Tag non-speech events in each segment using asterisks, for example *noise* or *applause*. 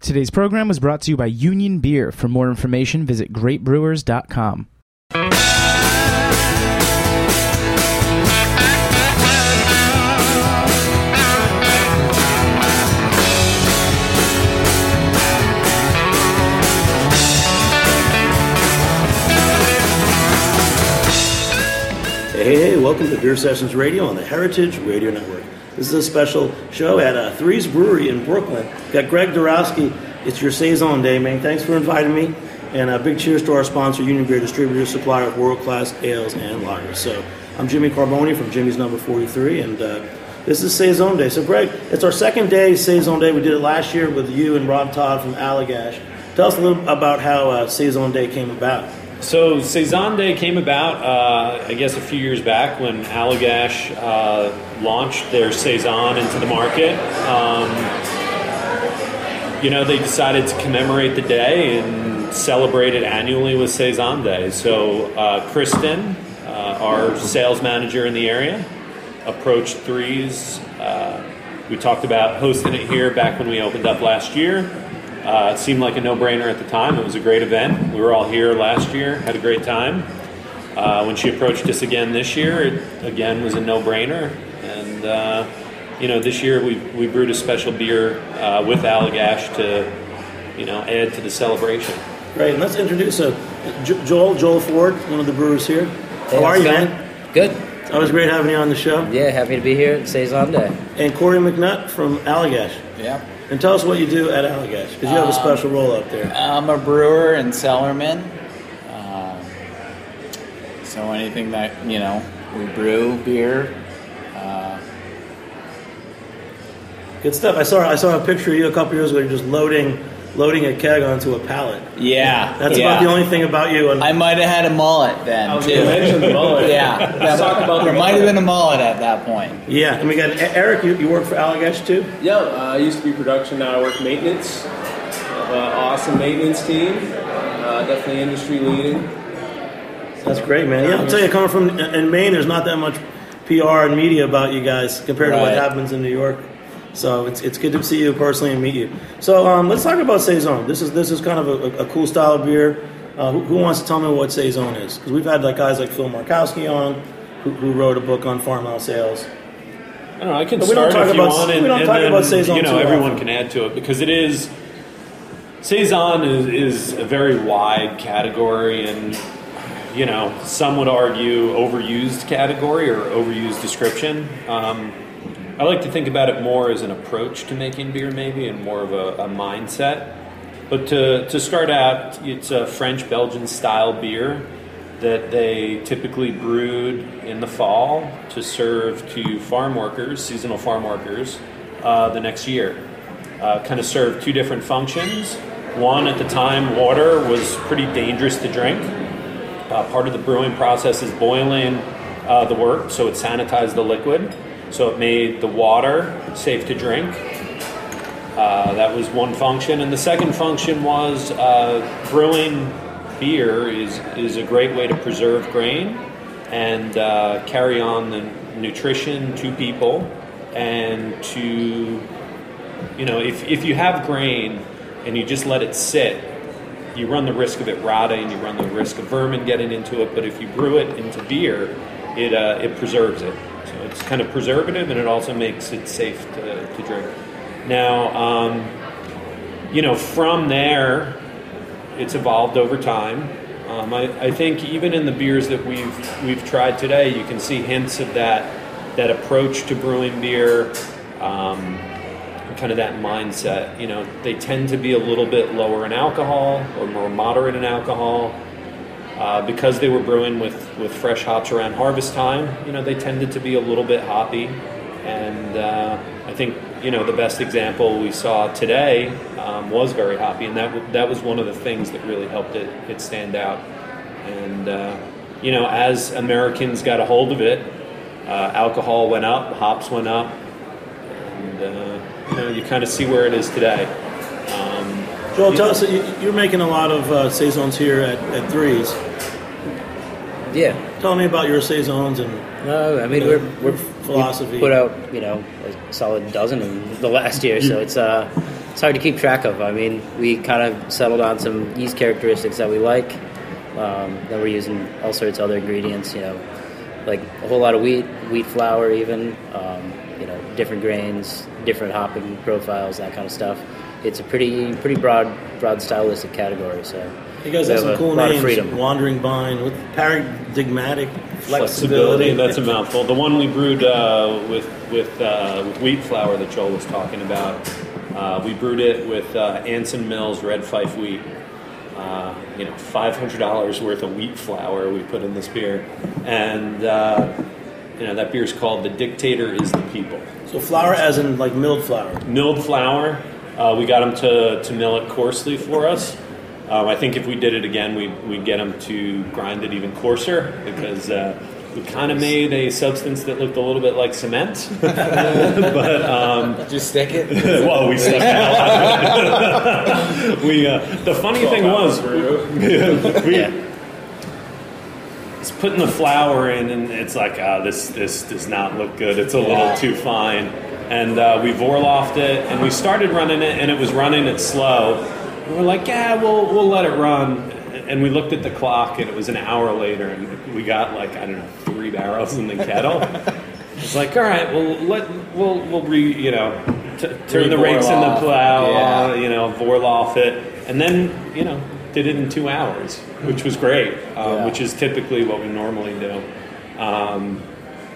Today's program was brought to you by Union Beer. For more information, visit greatbrewers.com. Hey, hey, welcome to Beer Sessions Radio on the Heritage Radio Network. This is a special show at uh, Threes Brewery in Brooklyn. Got Greg Doroski. It's your Saison Day, man. Thanks for inviting me. And a big cheers to our sponsor, Union Beer Distributor, supplier of world-class ales and lagers. So I'm Jimmy Carbone from Jimmy's Number 43, and uh, this is Saison Day. So, Greg, it's our second day, Saison Day. We did it last year with you and Rob Tod from Allagash. Tell us a little about how uh, Saison Day came about. So Saison Day came about, uh, I guess, a few years back when Allagash uh, launched their Saison into the market. Um, you know, they decided to commemorate the day and celebrate it annually with Saison Day. So uh, Kristen, uh, our sales manager in the area, approached Threes. Uh, we talked about hosting it here back when we opened up last year. Uh, it seemed like a no-brainer at the time. It was a great event. We were all here last year, had a great time. Uh, when she approached us again this year, it again was a no-brainer. And uh, you know, this year we we brewed a special beer uh, with Allagash to you know add to the celebration. Great, and let's introduce uh, Jo- Joel, Joel Ford, one of the brewers here. Hey, How are you, going? man? Good. Always great having you on the show. Yeah, happy to be here at Saison Day. And Corey McNutt from Allagash. Yeah. And tell us what you do at Allagash, because you have a Um, special role up there. I'm a brewer and cellarman. Um, so anything that, you know, we brew beer. Uh, Good stuff. I saw I saw a picture of you a couple years ago. You're just loading loading a keg onto a pallet. yeah. That's yeah. about the only thing about you. And I might have had a mullet then, I was too. mention the mullet. Yeah. Let's talk about there the might have been a mullet at that point. yeah, and we got E- Eric. You, you work for Allagash too. Yeah, uh, I used to be production, now I work maintenance. Have an awesome maintenance team. Uh, definitely industry leading. That's great, man. Yeah, I'll tell you, coming from in Maine, there's not that much PR and media about you guys compared to what happens in New York. So it's, it's good to see you personally and meet you. So um, let's talk about saison. This is this is kind of a, a cool style of beer. Uh, who, who wants to tell me what saison is? Because we've had like guys like Phil Markowski on, who, who wrote a book on farmhouse ales. I don't know. I can But we start talk if you about- want, we and, don't and talk then, about Saison you know everyone often. can add to it because it is Saison is, is a very wide category, and you know some would argue overused category or overused description. Um, I like to think about it more as an approach to making beer, maybe, and more of a, a mindset. But to, to start out, it's a French Belgian style beer that they typically brewed in the fall to serve to farm workers, seasonal farm workers, uh, the next year. Uh, kind of served two different functions. One, at the time, water was pretty dangerous to drink. Uh, part of the brewing process is boiling uh, the wort, so it sanitized the liquid. So it made the water safe to drink. Uh, that was one function, and the second function was uh, brewing beer is is a great way to preserve grain and uh, carry on the nutrition to people, and to you know if if you have grain and you just let it sit, you run the risk of it rotting, you run the risk of vermin getting into it. But if you brew it into beer, it uh, it preserves it. It's kind of preservative, and it also makes it safe to, to drink. Now, um, you know, from there, it's evolved over time. Um, I, I think even in the beers that we've we've tried today, you can see hints of that that approach to brewing beer, um, kind of that mindset. You know, they tend to be a little bit lower in alcohol or more moderate in alcohol. Uh, because they were brewing with, with fresh hops around harvest time, you know, they tended to be a little bit hoppy. And uh, I think, you know, the best example we saw today um, was very hoppy, and that, w- that was one of the things that really helped it, it stand out. And, uh, you know, as Americans got a hold of it, uh, alcohol went up, hops went up, and, uh, you know, you kind of see where it is today. Um, Joel, tell us, you, you're making a lot of uh, saisons here at, at Threes. Yeah. Tell me about your saisons and No, I mean Yeah. we're we're Philosophy. we put out you know a solid dozen in the last year, so it's uh it's hard to keep track of. I mean, we kind of settled on some yeast characteristics that we like. Um, then we're using all sorts of other ingredients, you know, like a whole lot of wheat, wheat flour, even, um, you know, different grains, different hopping profiles, that kind of stuff. It's a pretty pretty broad broad stylistic category. So You guys have some cool names. freedom. Wandering Vine with paradigmatic Flexibility. flexibility. That's a mouthful. The one we brewed uh, with with uh, with wheat flour that Joel was talking about. Uh, we brewed it with uh, Anson Mills Red Fife wheat. Uh, you know, five hundred dollars worth of wheat flour we put in this beer, and uh, you know that beer is called "The Dictator Is the People." So flour as in like milled flour. milled flour. Uh, we got them to, to mill it coarsely for us. Um, I think if we did it again, we, we'd get them to grind it even coarser because uh, we kind of made a substance that looked a little bit like cement. *laughs* but, um, Just stick it. *laughs* well, we stuck it. *laughs* we, uh, the funny thing was, we, it's putting the flour in, and it's like, ah, this this does not look good. It's a Yeah. little too fine. And uh, we vorlaufed it, and we started running it, and it was running it slow. And we're like, yeah, we'll we'll let it run. And we looked at the clock, and it was an hour later, and we got like I don't know three barrels in the kettle. It's like, all right, well, let we'll we'll re you know t- turn the rakes in the plow, Yeah. uh, you know, vorlauf it, and then you know did it in two hours, which was great, um, Yeah. which is typically what we normally do. Um,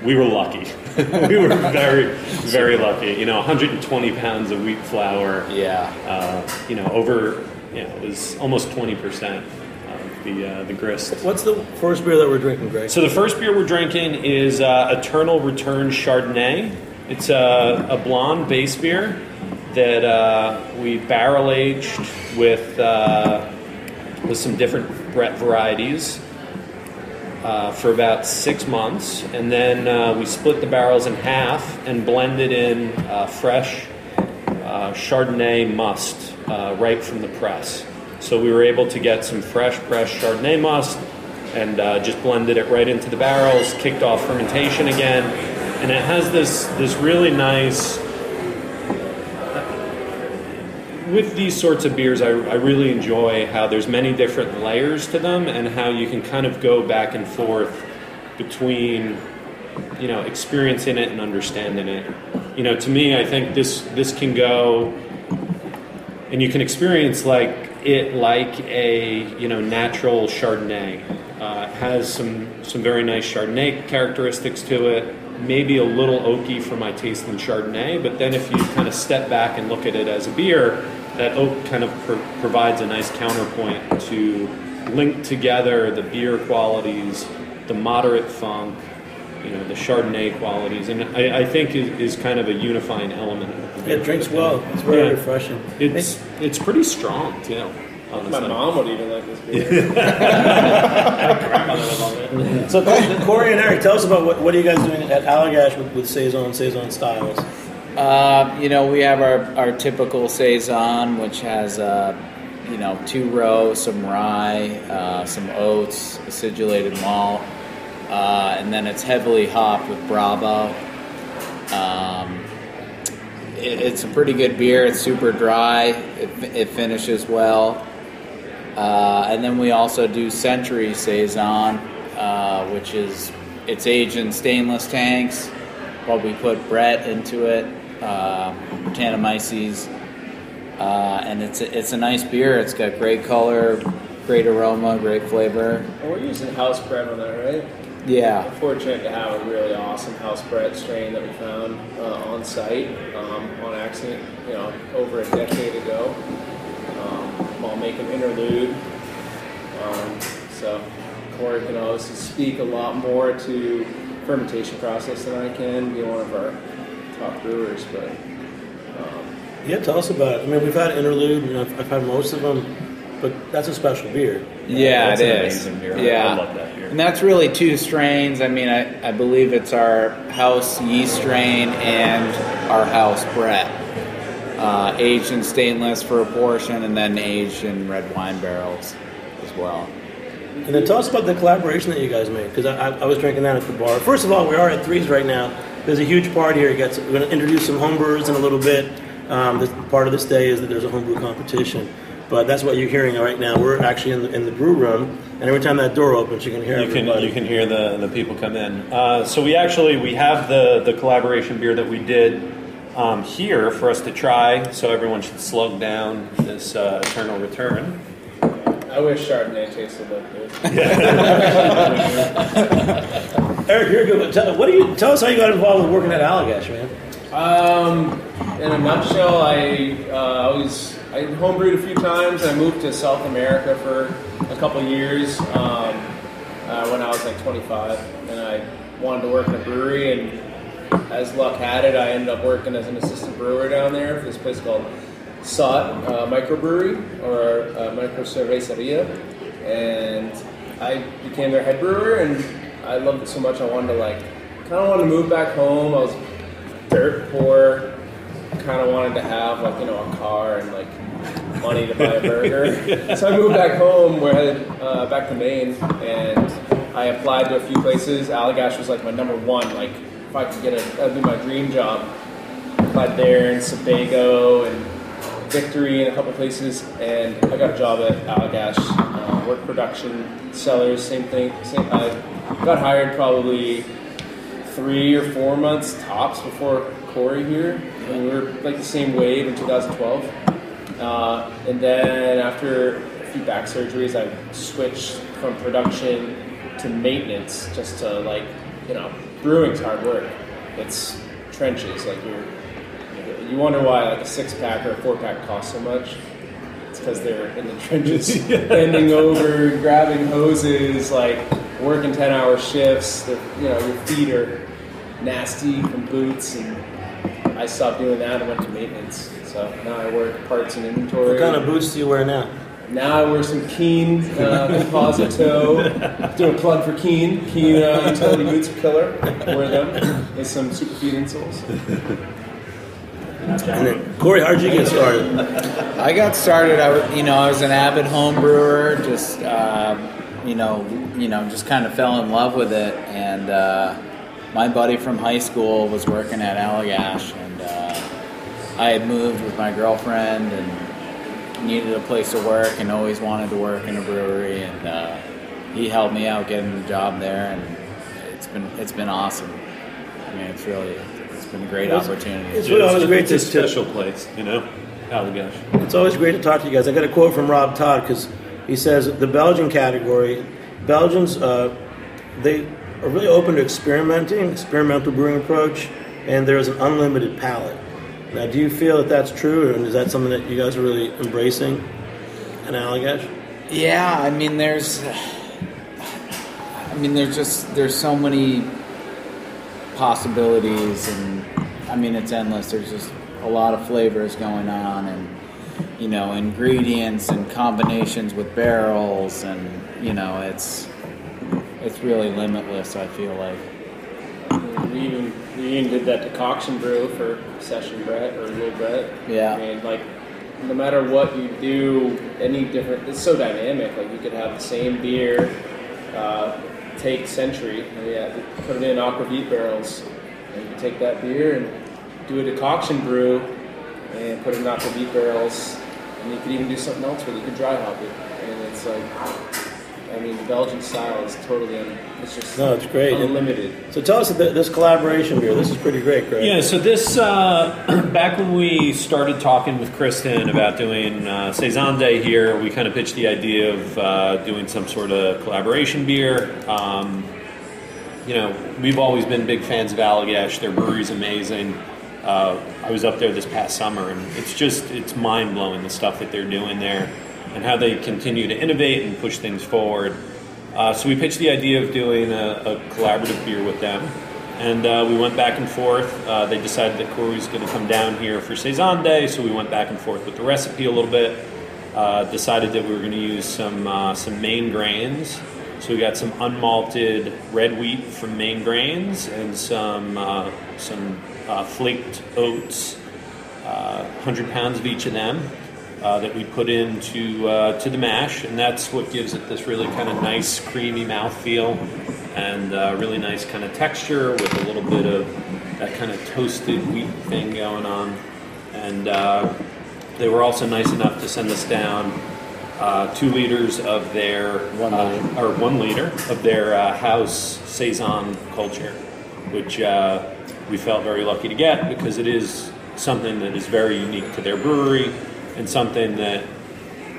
we were lucky. *laughs* we were very, very lucky. You know, 120 pounds of wheat flour. Yeah. Uh, you know, over you know, it was almost 20 percent of the uh, the grist. What's the first beer that we're drinking, Greg? So the first beer we're drinking is uh, Eternal Return Chardonnay. It's a, a blonde base beer that uh, we barrel aged with uh, with some different Brett varieties uh, for about six months, and then uh, we split the barrels in half and blended in uh, fresh uh, Chardonnay must uh, right from the press. So we were able to get some fresh pressed Chardonnay must and uh, just blended it right into the barrels, kicked off fermentation again, and it has this this really nice. With these sorts of beers, I, I really enjoy how there's many different layers to them, and how you can kind of go back and forth between you know experiencing it and understanding it. You know to me i think this this can go and you can experience like it like a you know natural chardonnay. Uh, has some some very nice chardonnay characteristics to it maybe a little oaky for my taste in chardonnay but then if you kind of step back and look at it as a beer that oak kind of pro- provides a nice counterpoint to link together the beer qualities the moderate funk you know the Chardonnay qualities, and I, I think is, is kind of a unifying element. Of the It drinks well. It's very Yeah. refreshing. It's it's pretty strong too. Honestly. My mom would even like this beer. *laughs* So Corey and Eric, tell us about what, what are you guys doing at Allagash with, with saison, saison styles? Uh, you know, we have our, our typical saison, which has uh, you know two row, some rye, uh, some oats, acidulated malt, uh, and then it's heavily hopped with Bravo. Um, it, it's a pretty good beer. It's super dry. It, it finishes well. Uh, and then we also do Century Saison, uh, which is it's aged in stainless tanks, but we put Brett into it, uh, Tannomyces, uh, and it's a, it's a nice beer. It's got great color, great aroma, great flavor. And we're using house Brett on that, right? Yeah, Fortunate to have a really awesome house Brett strain that we found uh, on site um, on accident, you know, over a decade ago, um, while making an interlude. Um, so Corey can obviously speak a lot more to fermentation process than I can, being one of our top brewers. But um, Yeah, tell us about it. I mean, we've had interlude, and I've, I've had most of them, but that's a special beer. yeah, That's it an is. amazing beer. Yeah, I love that beer. And that's really two strains. I mean, I, I believe it's our house yeast strain and our house Brett. Uh, aged in stainless for a portion, and then aged in red wine barrels as well. And then tell us about the collaboration that you guys made, because I, I, I was drinking that at the bar. First of all, we are at Threes right now. There's a huge party here. You got we're going to introduce some homebrewers in a little bit. um, this, part of this day is that there's a homebrew competition. But that's what you're hearing right now. We're actually in the, in the brew room, and every time that door opens, you can hear You can you can hear the, the people come in. Uh, so we actually we have the the collaboration beer that we did um, here for us to try. So everyone should slug down this uh, Eternal Return. I wish Chardonnay tasted like this. *laughs* *laughs* Eric, you're good. Tell, what do you tell us how you got involved with working at Allagash, man? Um, in a nutshell, I uh, always I homebrewed a few times. I moved to South America for a couple years um, uh, when I was like 25, and I wanted to work in a brewery. And as luck had it, I ended up working as an assistant brewer down there for this place called SOT uh, Microbrewery or uh, and I became their head brewer. And I loved it so much, I wanted to like kind of wanted to move back home. I was dirt poor. Kind of wanted to have like you know a car and like money to buy a burger. *laughs* so I moved back home, where uh, back to Maine, and I applied to a few places. Allagash was like my number one. Like if I could get a, that'd be my dream job. Applied there in Sebago and Victory and a couple places, and I got a job at Allagash, uh, work production, cellars, same thing. Same. I got hired probably three or four months tops before Corey here. And we were like the same wave in 2012. Uh, and then after a few back surgeries, I switched from production to maintenance just to like, you know, brewing's hard work. It's trenches. Like you're, you wonder why like a six pack or a four pack costs so much. It's because they're in the trenches, *laughs* bending over, grabbing hoses, like working ten hour shifts. The, you know, your feet are nasty from boots, and I stopped doing that and went to maintenance. So now I work parts and inventory. What kind of boots do you wear now? Now I wear some Keen uh, *laughs* composite toe. Doing a plug for Keen. Keen uh, utility boots are killer. Wear them. And some Superfeet insoles. And then, Corey, how did you get started? I got started. I, was- you know, I was an avid home brewer. Just, uh, you know, you know, just kind of fell in love with it. And uh, my buddy from high school was working at Allagash, and uh, I had moved with my girlfriend and needed a place to work, and always wanted to work in a brewery. And uh, he helped me out getting the job there, and it's been it's been awesome. I mean, it's really it's been a great opportunity. It's really always great a to, to special place, you know. Allagash. It's always great to talk to you guys. I got a quote from Rob Todd because he says the Belgian category, Belgians, uh, they are really open to experimenting, experimental brewing approach, and there's an unlimited palate. Now, do you feel that that's true, and is that something that you guys are really embracing in Allagash? Yeah, I mean, there's, I mean, there's just there's so many possibilities, and I mean, it's endless. There's just a lot of flavors going on, and you know, ingredients and combinations with barrels, and you know, it's it's really limitless. I feel like. We even we even did that decoction brew for Session Brett or Will Brett. Yeah. I mean, like, no matter what you do, any different, it's so dynamic. Like, you could have the same beer, uh, take Century, and yeah, put it in aquavit barrels, and you take that beer and do a decoction brew and put it in aquavit barrels, and you could even do something else with it. You could dry hop it, and it's like, I mean, the Belgian style is totally, un, it's just No, it's great. unlimited. So tell us about this collaboration beer. This is pretty great, Greg. Yeah, so this, uh, *clears throat* back when we started talking with Kristen about doing uh, Saison Day here, we kind of pitched the idea of uh, doing some sort of collaboration beer. Um, you know, we've always been big fans of Allagash. Their brewery's amazing. Uh, I was up there this past summer, and it's just, it's mind blowing the stuff that they're doing there and how they continue to innovate and push things forward. Uh, so we pitched the idea of doing a, a collaborative beer with them, and uh, we went back and forth. Uh, they decided that Corey was going to come down here for Saison Day, so we went back and forth with the recipe a little bit. Uh, decided that we were going to use some uh, some Maine Grains. So we got some unmalted red wheat from Maine Grains and some some uh, flaked oats, uh, 100 pounds of each of them uh, that we put into uh, to the mash, and that's what gives it this really kind of nice, creamy mouthfeel and uh, really nice kind of texture with a little bit of that kind of toasted wheat thing going on. And uh, they were also nice enough to send us down uh, two liters of their One uh, or one liter of their uh, house saison culture, which uh, we felt very lucky to get because it is something that is very unique to their brewery and something that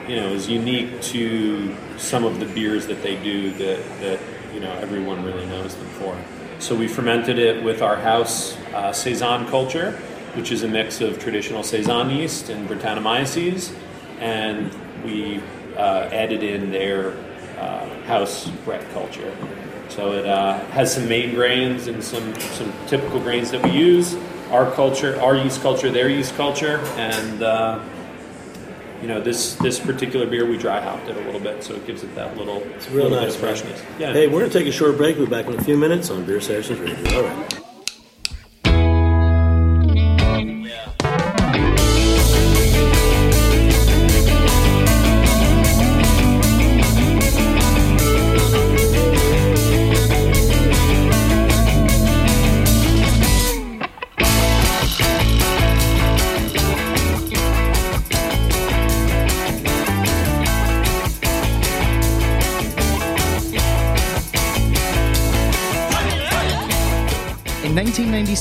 you know is unique to some of the beers that they do that that you know everyone really knows them for. So we fermented it with our house uh, saison culture, which is a mix of traditional saison yeast and Brettanomyces, and we uh, added in their uh, house Brett culture. So it uh, has some Maine Grains and some some typical grains that we use. Our culture, our yeast culture, their yeast culture, and uh, you know this this particular beer we dry hopped it a little bit, so it gives it that little It's real little nice, bit of freshness. Yeah. Hey, we're going to take a short break. We'll be back in a few minutes on Beer Sessions Radio. All right.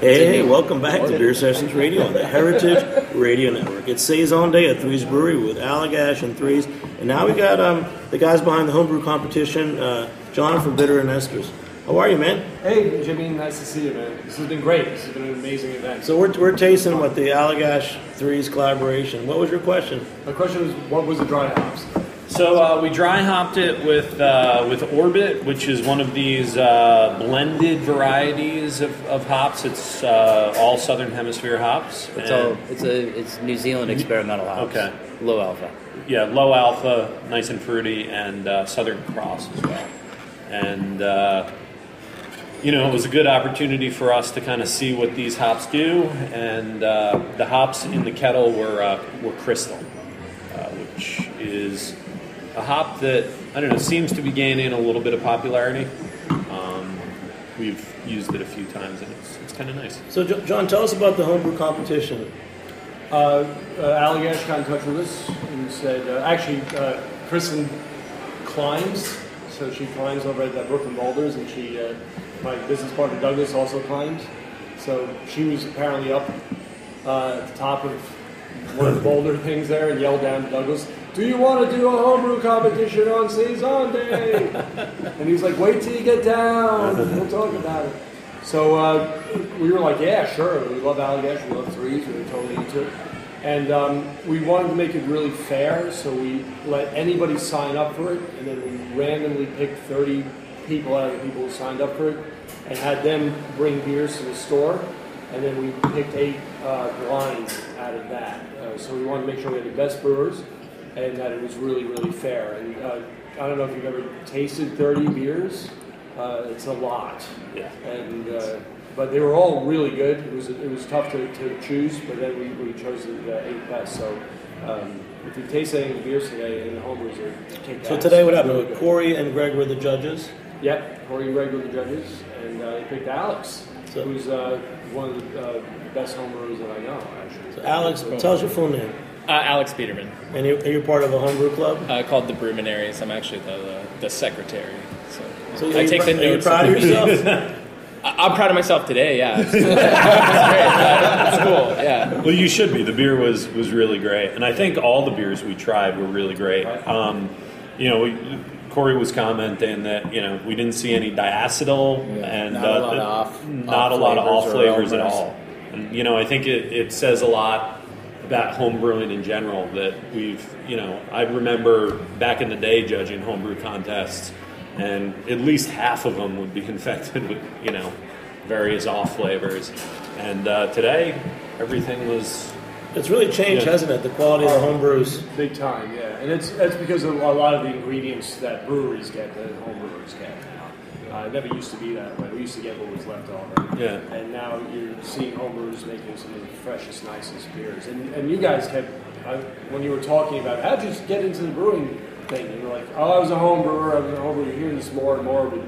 Hey, hey, welcome back to Beer Sessions Radio on the Heritage Radio Network. It's Saison Day at Threes Brewery with Allagash and Threes. And now we got um, the guys behind the homebrew competition, uh, John from Bitter and Esters. How are you, man? Hey, Jimmy, nice to see you, man. This has been great. This has been an amazing event. So we're, we're tasting what the Allagash Threes collaboration. What was your question? My question is, what was the dry hops? So uh, we dry hopped it with uh, with Orbit, which is one of these uh, blended varieties of, of hops. It's uh, all Southern Hemisphere hops. It's all it's a it's New Zealand experimental hops. Okay. Low alpha. yeah, low alpha, nice and fruity, and uh, Southern Cross as well. And uh, you know, it was a good opportunity for us to kind of see what these hops do. And uh, the hops in the kettle were uh, were Crystal, uh, which is a hop that I don't know seems to be gaining a little bit of popularity. Um, we've used it a few times, and it's it's kind of nice. So, Jo- John, tell us about the homebrew competition. Uh, uh, Allagash got in touch with us and said, uh, actually, uh, Kristen climbs, so she climbs over at the Brooklyn Boulders, and she, uh, my business partner Douglas also climbs. So she was apparently up uh, at the top of one of the boulder things there and yelled down to Douglas, "Do you want to do a homebrew competition on Saison Day?" *laughs* and he's like, "Wait till you get down, we'll talk about it." So uh, we were like, yeah, sure. We love Allagash, we love threes, we were totally into it. And um, we wanted to make it really fair, so we let anybody sign up for it, and then we randomly picked 30 people out of the people who signed up for it, and had them bring beers to the store, and then we picked eight uh, blinds out of that. Uh, so we wanted to make sure we had the best brewers, and that it was really, really fair. And uh, I don't know if you've ever tasted 30 beers. Uh, it's a lot Yeah. and uh, but they were all really good. It was it was tough to, to choose, but then we, we chose the eight best. So um, if you taste any of the beers today in the homebrews, are kick So today, what happened? really. Corey and Greg were the judges. Yep, Corey and Greg were the judges, and uh, they picked Alex, So- who's uh, one of the uh, best homebrewers that I know. Actually, So Alex, tell us your full name. Uh, Alex Peterman, And you're, you're part of a homebrew club. uh, called the Brewminaries. I'm actually the, the, the secretary. So So I take pr- the Are you notes. proud of at yourself? *laughs* I- I'm proud of myself today. Yeah, it's, *laughs* it's great. It's cool. Yeah. Well, you should be. The beer was was really great, and I think all the beers we tried were really great. Um, you know, we, Corey was commenting that you know we didn't see any diacetyl and not a uh, lot of the- off- not off a lot of flavors off flavors at all. And you know, I think it, it says a lot about home brewing in general that we've you know I remember back in the day judging homebrew contests, and at least half of them would be *laughs* infected with you know various off flavors, and uh, today everything was It's really changed, Yeah. hasn't it? The quality of the home brews. Big time, yeah. And it's that's because of a lot of the ingredients that breweries get, that home brewers get. Uh, it never used to be that way. We used to get what was left over. Yeah. And now you're seeing home brewers making some of the freshest, nicest beers. And, and you guys kept, I, when you were talking about how'd you get into the brewing thing, you were like, oh, I was a home brewer, I was a home brewer. You're hearing this more and more with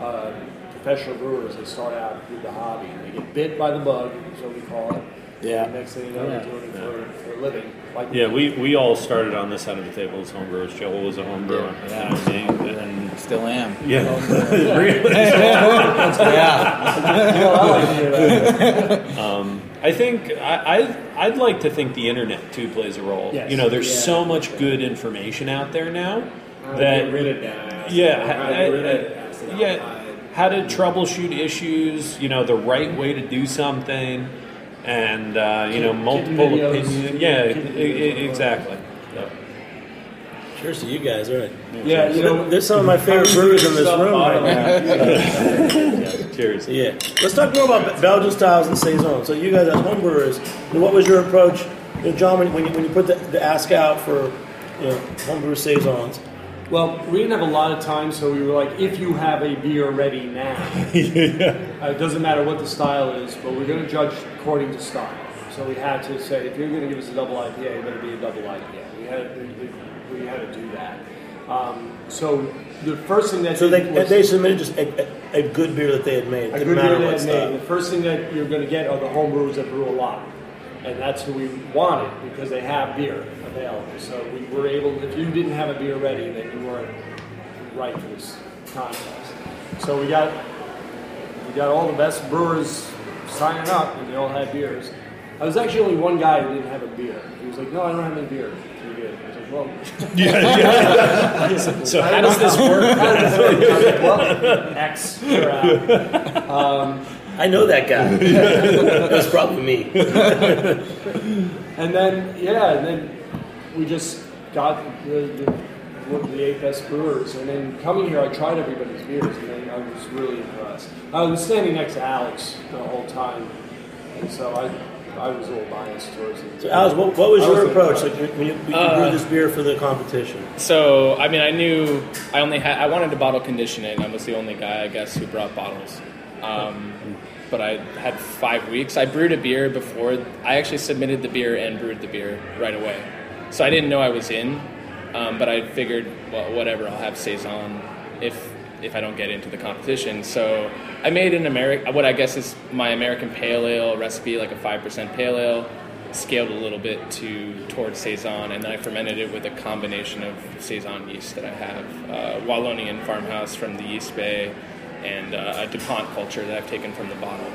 uh, professional brewers. They start out with the hobby and they get bit by the bug, is what we call it. Yeah. And next thing you know, they're doing it for, for a living. Like Yeah, we, we all started on this side of the table as homebrewers. Joel was a homebrewer. Yeah. what And Still am. yeah, *laughs* really. Yeah. you I like to hear that. *laughs* Um, I think I, I I'd like to think the internet too plays a role. Yes. You know, there's Yeah. so much good information out there now that get rid of that. yeah, How to I- get rid I- of acid yeah, how to troubleshoot issues. You know, the right way to do something, and uh, you know, multiple videos. opinions. Yeah, Kid e- e- exactly. Yep. Cheers to you guys, right? Yeah, you know, There's some of my favorite brewers in this room right now. *laughs* Cheers. Yeah. Let's talk more about Belgian styles and saison. So you guys as home brewers, what was your approach, you know, John, when, when you, when you put the, the ask out for you know, homebrew saisons? Well, we didn't have a lot of time, so we were like, if you have a beer ready now, *laughs* uh, it doesn't matter what the style is, but we're going to judge according to style. So we had to say, if you're going to give us a double IPA, it better be a double IPA. We had we, we, we had to do that. Um, so the first thing that So they, was- they submitted just a, a, a good beer that they had made. a good beer they had style. made. The first thing that you're going to get are the homebrewers that brew a lot, and that's who we wanted because they have beer available. So we were able. If you didn't have a beer ready, then you weren't right for this contest. So we got we got all the best brewers signing up, and they all had beers. I was actually only one guy who didn't have a beer. He was like, "No, I don't have any beer." Pretty good. I was like, "Well." *laughs* *laughs* So how does this work? How does this work? I like, well, X, you're out. Um, I know that guy. *laughs* That's probably me. And then, yeah, and then we just got the, the, one of the eight best brewers. And then coming here, I tried everybody's beers, and then I was really impressed. I was standing next to Alex the whole time, and so I, I was a little biased towards him. So, Alice, what, what was I your was approach like, when you, when you Uh, brewed this beer for the competition? So I mean, I knew I only had I wanted to bottle condition it. and I was the only guy, I guess, who brought bottles. Um, but I had five weeks. I brewed a beer before. I actually submitted the beer and brewed the beer right away. So I didn't know I was in, um, but I figured, well, whatever. I'll have saison if if I don't get into the competition. So I made an American, what I guess is my American pale ale recipe, like a five percent pale ale scaled a little bit to towards saison, and then I fermented it with a combination of saison yeast that I have, uh, Wallonian farmhouse from the Yeast Bay, and uh, a Dupont culture that I've taken from the bottle.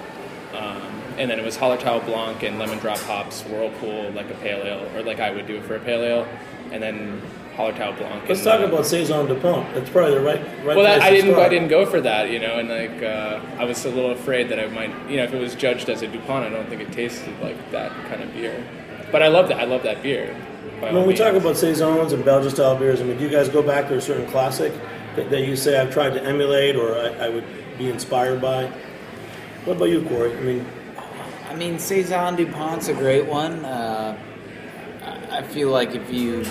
Um, and then it was Hallertau Blanc and lemon drop hops, Whirlpool, like a pale ale, or like I would do it for a pale ale, and then Hallertau Blanc. Let's talk uh, about saison Dupont. That's probably the right right. well, that, I didn't. start. I didn't go for that, you know, and like uh, I was a little afraid that I might, you know, if it was judged as a Dupont, I don't think it tasted like that kind of beer. But I love that. I love that beer. When we means. talk about saisons and Belgian style beers, I mean, do you guys go back to a certain classic that, that you say I've tried to emulate or I, I would be inspired by? What about you, Corey? I mean, I mean, Saison Dupont's a great one. Uh, I I feel like if you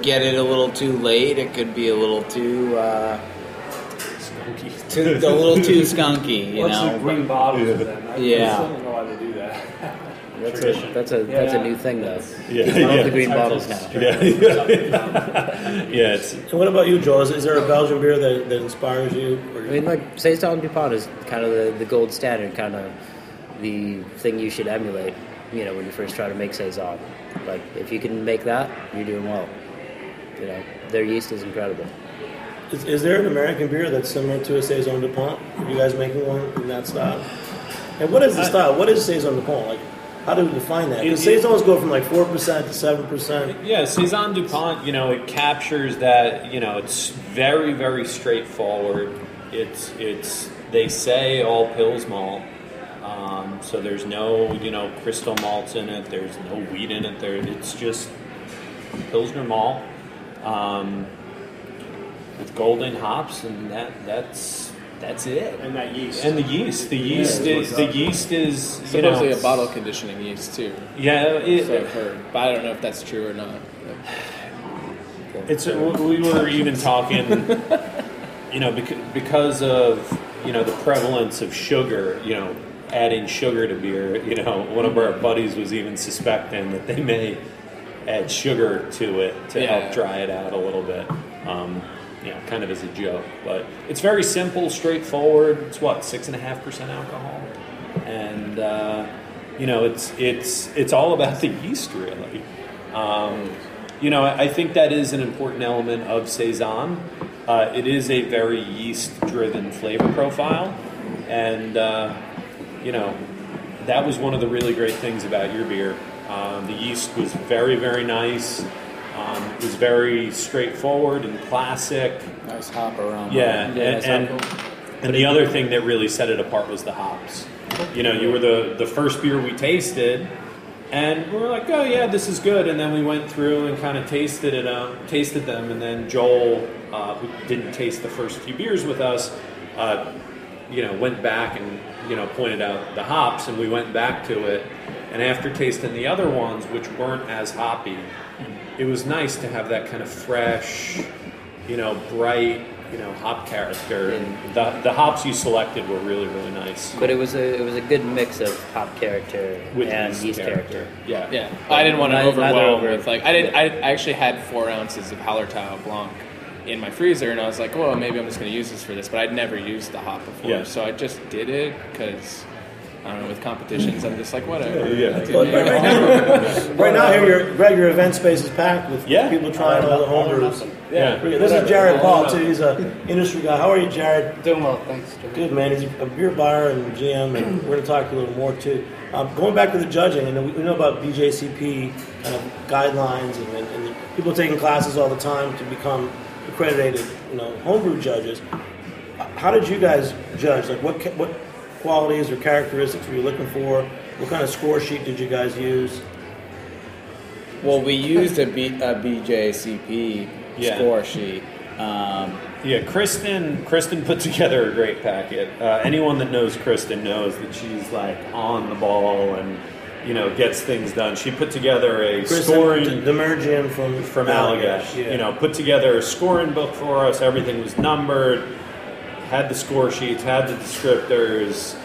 get it a little too late, it could be a little too, uh, too a little too *laughs* skunky, you What's know. the green bottles of them? I, Yeah. I still don't know how to do that. That's a that's a that's Yeah. a new thing though. Yeah, I love yeah. the green bottles now. Yeah, yeah. *laughs* It's and what about you, Joel? Is, is there a Belgian beer that, that inspires you? Or, I mean, like Saison Dupont is kind of the, the gold standard, kind of the thing you should emulate. You know, when you first try to make saison, like if you can make that, you're doing well. You know, their yeast is incredible. Is, is there an American beer that's similar to a Saison Dupont? Are you guys making one in that style? And what is the style? What is Saison Dupont? Like, how do we define that? Because It- it- Saisons go from like 4% to 7%. Yeah, Saison Dupont, you know, it captures that, you know, it's very, very straightforward. It's, it's, they say all Pils malt. Um, so there's no, you know, crystal malts in it. There's no wheat in it. There, it's just Pilsner malt um, with golden hops, and that that's that's it. And that yeast. And the yeast, the yeast Yeah, is the yeast is you Supposedly know, a bottle conditioning yeast too. Yeah, it, So I've heard, but I don't know if that's true or not. It's we were even talking, you know, because because of you know the prevalence of sugar, you know, adding sugar to beer. You know, one of our buddies was even suspecting that they may add sugar to it to Yeah. help dry it out a little bit. Um, you know, kind of as a joke, but it's very simple, straightforward. It's what six and a half percent alcohol, and uh, you know, it's it's it's all about the yeast, really. Um, you know, I think that is an important element of saison. Uh, it is a very yeast-driven flavor profile, and uh, you know, that was one of the really great things about your beer. Um, the yeast was very, very nice. Um, it was very straightforward and classic. Nice hop aroma. Yeah, Yeah, and, and, and the other thing that really set it apart was the hops. You know, you were the, the first beer we tasted, and we were like, oh yeah, this is good. And then we went through and kind of tasted it, um, tasted them, and then Joel, uh, who didn't taste the first few beers with us, uh, you know, went back and you know pointed out the hops, and we went back to it. And after tasting the other ones, which weren't as hoppy, it was nice to have that kind of fresh, you know, bright, you know, hop character. And the, the hops you selected were really, really nice. But it was a it was a good mix of hop character With and yeast yeast character. character. Yeah. Yeah, I didn't want to Neither- neither overwhelm over- with like I didn't. I actually had four ounces of Hallertau Blanc in my freezer, and I was like, well, maybe I'm just going to use this for this. But I'd never used the hop before, Yeah. so I just did it because I don't know. With competitions, I'm just like whatever. Yeah. Like, But right, *laughs* right now, right now here, your, Greg, your event space is packed with Yeah. people trying all the homebrews. Yeah. This is Jared Paul, too. He's a industry guy. How are you, Jared? Doing well, thanks. Jimmy. Good, man. He's a beer buyer and GM, and we're going to talk a little more, too. Um, going back to the judging, and we we know about BJCP kind of guidelines, and, and, and people taking classes all the time to become accredited, you know, homebrew judges. How did you guys judge? Like, what what qualities or characteristics were you looking for? What kind of score sheet did you guys use? Well, we used a, B, a BJCP Yeah. score sheet. Um, Yeah, Kristen. Kristen put together a great packet. Uh, anyone that knows Kristen knows that she's like on the ball and you know gets things done. She put together a Chris scoring Demergian from from Allagash. Yeah. You know, put together a scoring book for us. Everything was numbered. Had the score sheets. Had the descriptors.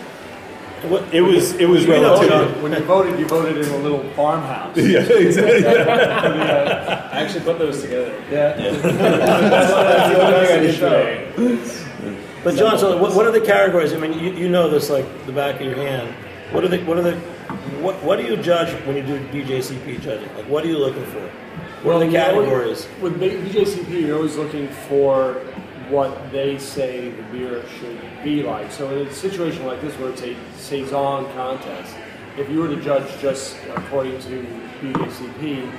What, It was it was You know, relatively. When you voted, you voted in a little farmhouse. *laughs* Yeah, *laughs* uh, exactly. Uh, I actually put those together. Yeah, yeah. *laughs* But John, so what, what are the categories? I mean, you, you know this like the back of your hand. What are the what are the what what do you judge when you do BJCP judging? Like, what are you looking for? What are the categories? With BJCP, you're always looking for what they say the beer should be like. So in a situation like this, where it's a saison contest, if you were to judge just according to BJCP,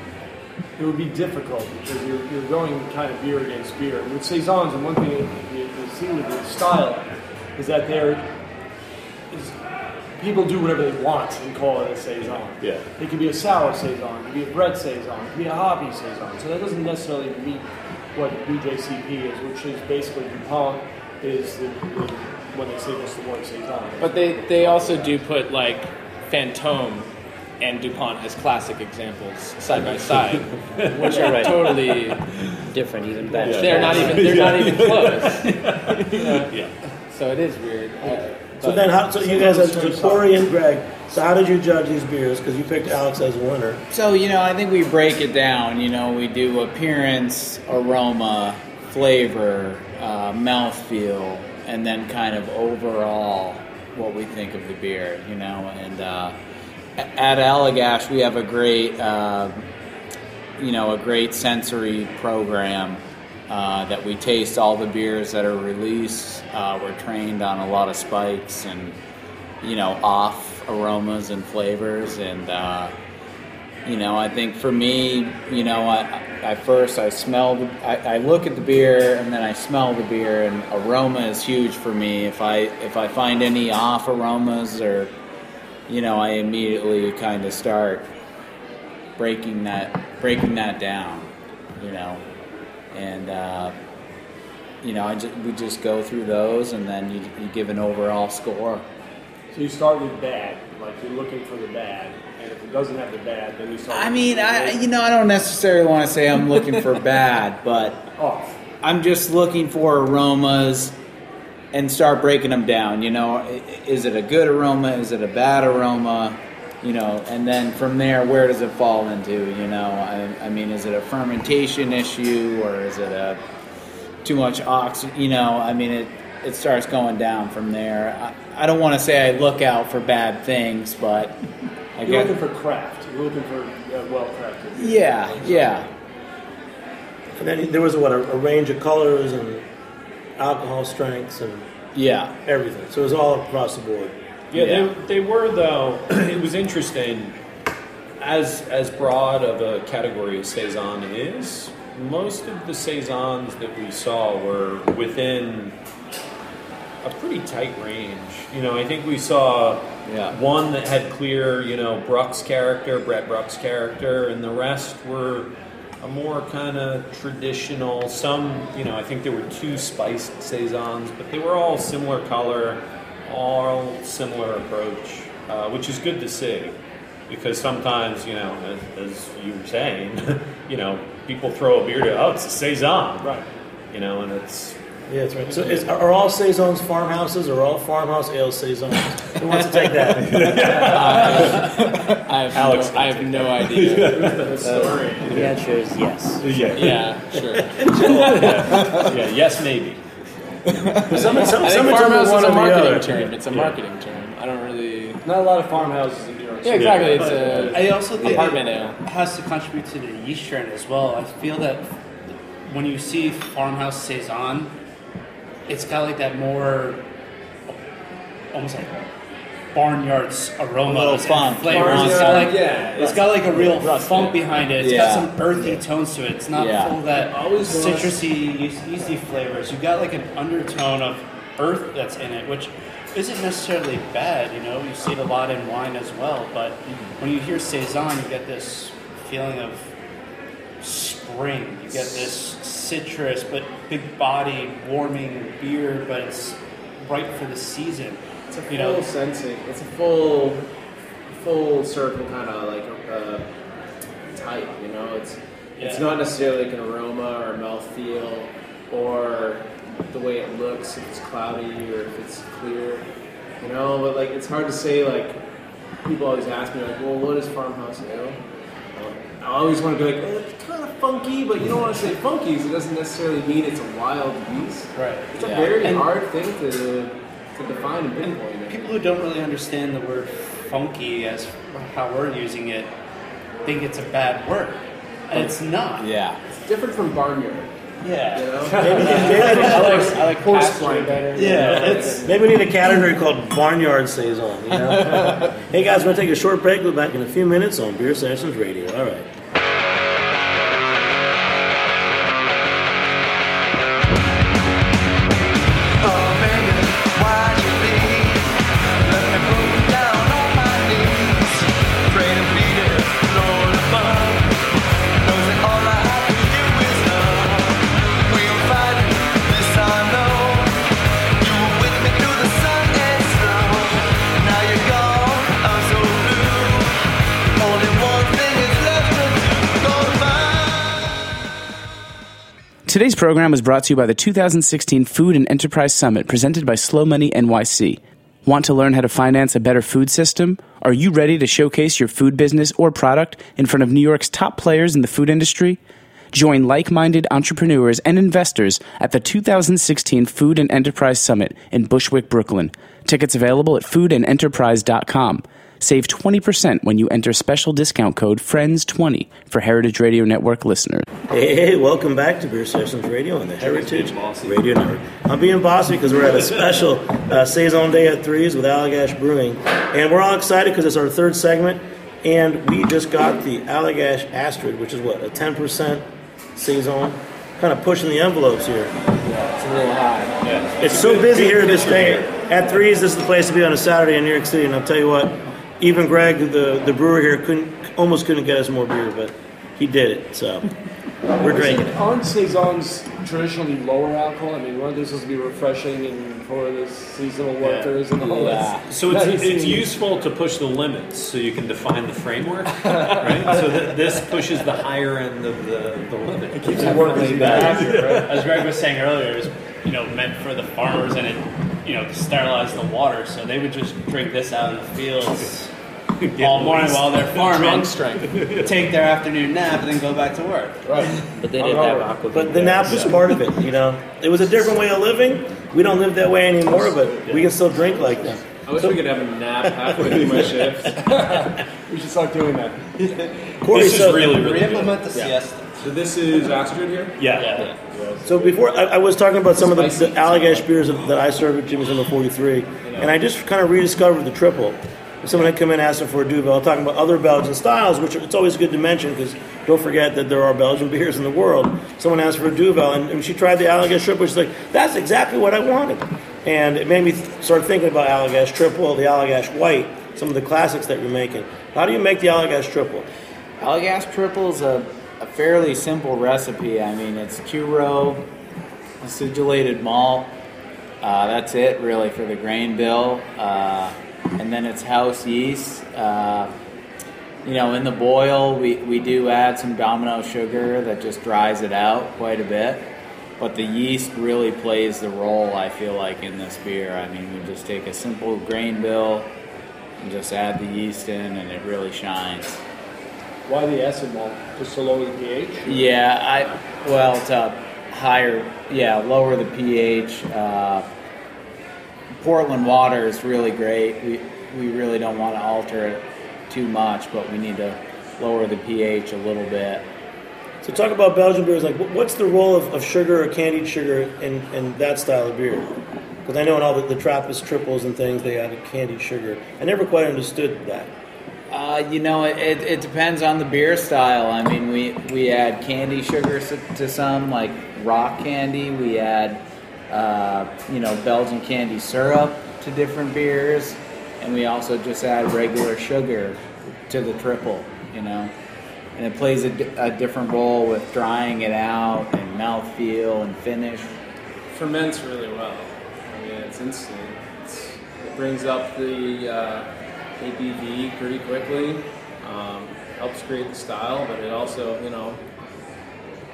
it would be difficult because you're, you're going kind of beer against beer. With saisons, and one thing you, you see with the style is that they're people do whatever they want and call it a saison. Yeah. It could be a sour saison, it could be a Brett saison, it could be a hoppy saison. So that doesn't necessarily meet what BJCP is, which is basically DuPont is the, the when they say just the word saison. But they they also do put like Fantôme and Dupont as classic examples side by side, *laughs* which are Right. totally Different, even better. they're not even they're not even *laughs* close. *laughs* yeah. So it is weird. Uh, So then, how, so you guys, so Corey and Greg. So how did you judge these beers? Because you picked Alex as a winner. so, you know, I think we break it down. You know, we do appearance, aroma, flavor, uh, mouthfeel, and then kind of overall what we think of the beer, you know. And uh, at Allagash, we have a great, uh, you know, a great sensory program uh, that we taste all the beers that are released. Uh, we're trained on a lot of spikes and you know off aromas and flavors, and uh, you know I think for me, you know, I, I first I smell, the, I, I look at the beer and then I smell the beer, and aroma is huge for me. If I if I find any off aromas or you know, I immediately kind of start breaking that breaking that down, you know, and uh, you know, I just, we just go through those, and then you, you give an overall score. So you start with bad, like you're looking for the bad, and if it doesn't have the bad, then you start. I mean, I you know, I don't necessarily want to say I'm looking for *laughs* bad, but off. I'm just looking for aromas and start breaking them down. You know, is it a good aroma? Is it a bad aroma? You know, and then from there, where does it fall into? You know, I, I mean, is it a fermentation issue or is it a too much ox? You know, I mean, it it starts going down from there. I, I don't want to say I look out for bad things, but I You're guess looking for craft. You're looking for uh, well crafted. yeah, yeah. And then there was what a, a range of colors and alcohol strengths and Yeah. everything. So it was all across the board. Yeah, Yeah. They, they were though. *clears throat* it was interesting. As as broad of a category as saison is, most of the saisons that we saw were within a pretty tight range. You know, I think we saw Yeah. one that had clear, you know, Brux character, Brett Brux character, and the rest were a more kind of traditional. Some, you know, I think there were two spiced saisons, but they were all similar color, all similar approach, uh, which is good to see. Because sometimes, you know, as, as you were saying, *laughs* you know, people throw a beer to, oh, it's a saison, Right. you know, and it's Yeah, that's right. So is, are are all saisons farmhouses or all farmhouse ale saisons? Who wants to take that? *laughs* I have Alex no, I have no idea. The answer is yes. yeah, *laughs* yeah, sure. yeah, yes, maybe. Some, some, I some think farmhouse is a marketing other. term. It's a marketing term. I don't really. Not a lot of farmhouses in New York. Yeah, exactly. It's But, a I also think apartment it ale. has to contribute to the yeast trend as well. I feel that when you see farmhouse saison, it's got like that more, almost like barnyards aroma, little and funk. flavors. It's got like yeah, it's got like a real funk behind it. It's Yeah. got some earthy tones to it. It's not Yeah. full of that Always citrusy, yeast- yeasty flavors. You've got like an undertone of earth that's in it, which isn't necessarily bad. You know, you see it a lot in wine as well. But mm-hmm. when you hear saison, you get this feeling of spring. You get this citrus, but big body, warming beer, but it's right for the season. It's a full You know, sensing. It's a full, full circle kind of like uh, type. You know, it's it's not necessarily like an aroma or a mouthfeel or the way it looks if it's cloudy or if it's clear. You know, but like it's hard to say. Like people always ask me, like, well, what is farmhouse ale? I always want to be like, oh, it's kind of funky, but you don't want to say funky because it doesn't necessarily mean it's a wild beast. right. It's a very And- hard thing to to define and pinpoint. I People who don't really understand the word funky as how we're using it think it's a bad word. And it's not. Yeah. It's different from barnyard. Yeah. You know? *laughs* *laughs* I like I like Horse pasture blanket. better. Yeah, it's Maybe we need a category called Barnyard Saison. You know? *laughs* hey guys, we're going to take a short break. We'll be back in a few minutes on Beer Sessions Radio. All right. Today's program was brought to you by the 2016 Food and Enterprise Summit presented by Slow Money NYC. Want to learn how to finance a better food system? Are you ready to showcase your food business or product in front of New York's top players in the food industry? Join like minded entrepreneurs and investors at the 2016 Food and Enterprise Summit in Bushwick, Brooklyn. Tickets available at foodandenterprise.com. Save 20% when you enter special discount code FRIENDS20 for Heritage Radio Network listeners. Hey, hey, welcome back to Beer Sessions Radio on the Heritage Radio Network. I'm being bossy because we're at a special uh, Saison Day at Threes with Allagash Brewing. And we're all excited because it's our third segment. And we just got the Allagash Astrid, which is what, a 10% Saison? Kind of pushing the envelopes here. Yeah, it's a little high. Yeah. It's so busy here this day. At Threes, this is the place to be on a Saturday in New York City. And I'll tell you what, even Greg, the, the brewer here, couldn't almost couldn't get us more beer, but he did it. So we're drinking it. Aren't saisons traditionally lower alcohol? I mean, aren't they supposed to be refreshing and for the seasonal workers and all Yeah. that? So it's, That it's useful to push the limits so you can define the framework, *laughs* right? So th- this pushes the higher end of the, the limit. It keeps Definitely accurate, right? *laughs* As Greg was saying earlier, it was you know meant for the farmers and it you know to sterilize the water, so they would just drink this out in the fields all *laughs* morning while they're farming, strength. *laughs* take their afternoon nap, and then go back to work. Right. But they didn't have aqua. But the nap is part of it, you know. It was a different way of living. We don't live that way anymore, but we can still drink like them. I wish we could have a nap halfway through my shift. *laughs* We should start doing that. Corey, This is so, really, really good. Re-implement the siesta. So this is Astrid here. Yeah. so before I, I was talking about some of the, the Allagash beers that I served at Jimmy's number 43, and I just kind of rediscovered the triple. Someone had come in asking for a Duvel, talking about other Belgian styles, which it's always good to mention because don't forget that there are Belgian *laughs* beers in the world. Someone asked for a Duvel, and, and she tried the Allagash triple. She's like, "That's exactly what I wanted," and it made me th- start thinking about Allagash triple, the Allagash white, some of the classics that you're making. How do you make the Allagash triple? Allagash triple is a, a fairly simple recipe. I mean, it's two row acidulated malt. Uh, that's it, really, for the grain bill. Uh, and then it's house yeast. Uh, you know, in the boil, we, we do add some domino sugar that just dries it out quite a bit. But the yeast really plays the role, I feel like, in this beer. I mean, we just take a simple grain bill and just add the yeast in, and it really shines. Why the acid malt? Just to lower the pH? Yeah, I well to higher, yeah, lower the pH. Uh, Portland water is really great. We we really don't want to alter it too much, but we need to lower the pH a little bit. So talk about Belgian beers. Like, what's the role of, of sugar or candied sugar in, in that style of beer? Because I know in all the, the Trappist triples and things, they added candied sugar. I never quite understood that. Uh, you know, it, it, depends on the beer style. I mean, we, we add candy sugar to some, like rock candy. We add, uh, you know, Belgian candy syrup to different beers. And we also just add regular sugar to the triple, you know. And it plays a, a different role with drying it out and mouthfeel and finish. Ferments really well. I mean, it's instant. It's, it brings up the uh, ABV pretty quickly. Um, helps create the style, but it also, you know,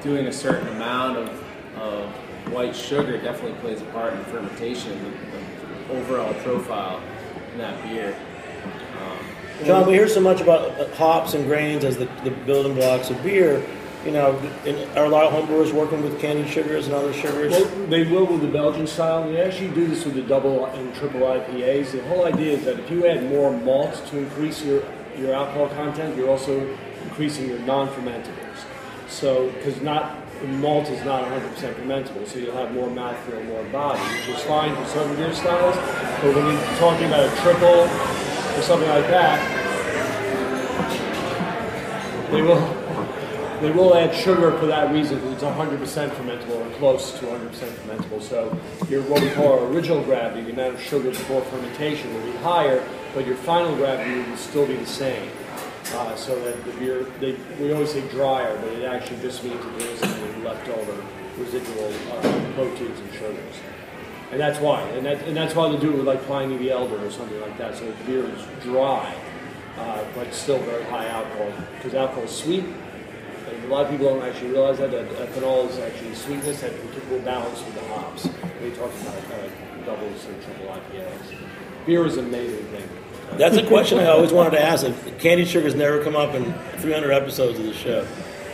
doing a certain amount of, of white sugar definitely plays a part in fermentation, the, the overall profile in that beer. Um, John, we hear so much about hops and grains as the, the building blocks of beer. You know, are a lot of homebrewers working with candied sugars and other sugars? Well, they will with the Belgian style. They actually do this with the double and triple IPAs. The whole idea is that if you add more malt to increase your, your alcohol content, you're also increasing your non-fermentables. So, because not malt is not 100% fermentable, so you'll have more mouthfeel, more body, which is fine for some beer styles. But when you're talking about a triple or something like that, they will they will add sugar for that reason it's 100% fermentable or close to 100% fermentable. So your what we call our original gravity, the amount of sugar before fermentation will be higher, but your final gravity will still be the same. Uh, so that the beer, they, we always say drier, but it actually just means that there isn't leftover residual uh, proteins and sugars. And that's why. And, that, and that's why they do it with like Pliny the Elder or something like that. So the beer is dry, uh, but still very high alcohol. Because alcohol is sweet. And a lot of people don't actually realize that, that ethanol is actually sweetness that will balance with the hops. When you're talking about uh, doubles and triple IPAs. Beer is an amazing thing. That's a question I always wanted to ask. If Candied sugar's never come up in 300 episodes of the show.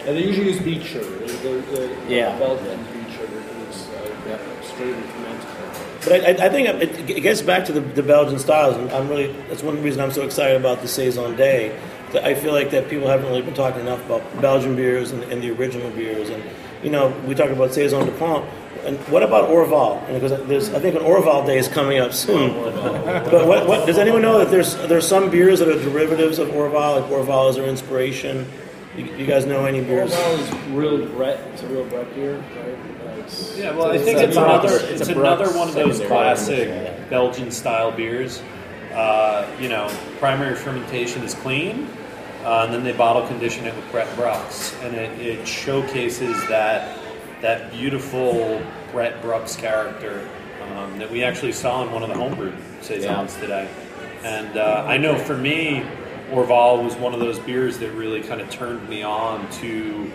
And they usually use beet sugar. The, the, the Yeah. Belgian beet sugar is uh, extremely fermented. But I, I- I think it, it gets back to the, the Belgian styles, I'm really that's one reason I'm so excited about the saison day. That I feel like that people haven't really been talking enough about Belgian beers and, and the original beers, and you know we talk about saison Dupont, and what about Orval? And because there's I think an Orval day is coming up soon. *laughs* but what, what does anyone know that there's there's some beers that are derivatives of Orval, like Orval is their inspiration. You, you guys know any beers? Orval is real Brett. It's a real Brett beer, right? It's- Yeah, well, I think it's another it's it's another one of those classic yeah. Belgian style beers. Uh, you know, primary fermentation is clean, uh, and then they bottle condition it with Brett Brux, and it, it showcases that that beautiful Brett Brux character um, that we actually saw in one of the homebrew saisons today. And uh, I know for me, Orval was one of those beers that really kind of turned me on to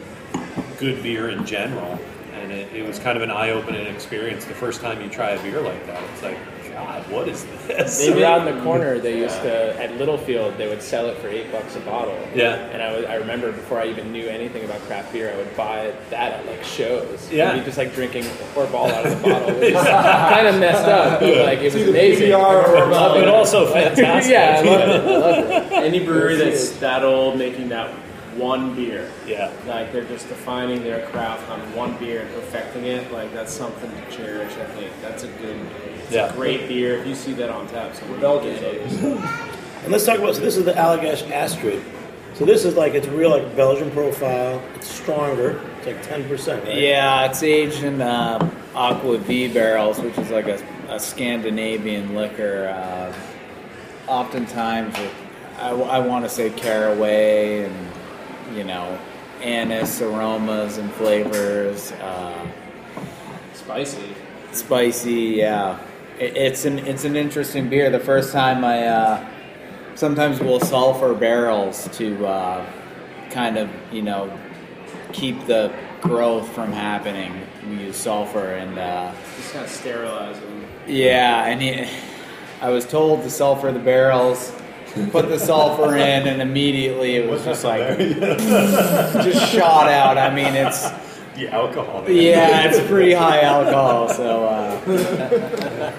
good beer in general. And it, it was kind of an eye opening experience the first time you try a beer like that. It's like, God, what is this? Maybe around the *laughs* corner, they used to at Littlefield. They would sell it for eight bucks a bottle. Yeah. And I, was, I remember before I even knew anything about craft beer, I would buy that at like shows. Yeah. And be just like drinking Orval out of the bottle, which is *laughs* kind of messed up. But like it was either amazing. PBR or I love but also fantastic. *laughs* yeah, I love it. I love it. Any brewery that's that old making that one beer, Yeah. like they're just defining their craft on one beer and perfecting it, like that's something to cherish. I think that's a good, it's Yeah. a great beer. If you see that on tap, somewhere, Belgians get it. And let's talk about. So this is the Allagash Astrid. So this is like it's real like Belgian profile. It's stronger. It's like ten percent. Right? Yeah, it's aged in uh, aquavit barrels, which is like a, a Scandinavian liquor. Uh, oftentimes, with, I, want to say caraway and you know anise aromas and flavors. Uh, Spicy. spicy, yeah. It, it's an it's an interesting beer. The first time I uh, sometimes we'll sulfur barrels to uh, kind of you know keep the growth from happening. We use sulfur and uh, Just kind of sterilize them. yeah, and he, I was told to sulfur the barrels. Put the sulfur in, and immediately it was just like *laughs* just shot out. I mean, it's The alcohol. yeah, it's pretty high alcohol, so uh,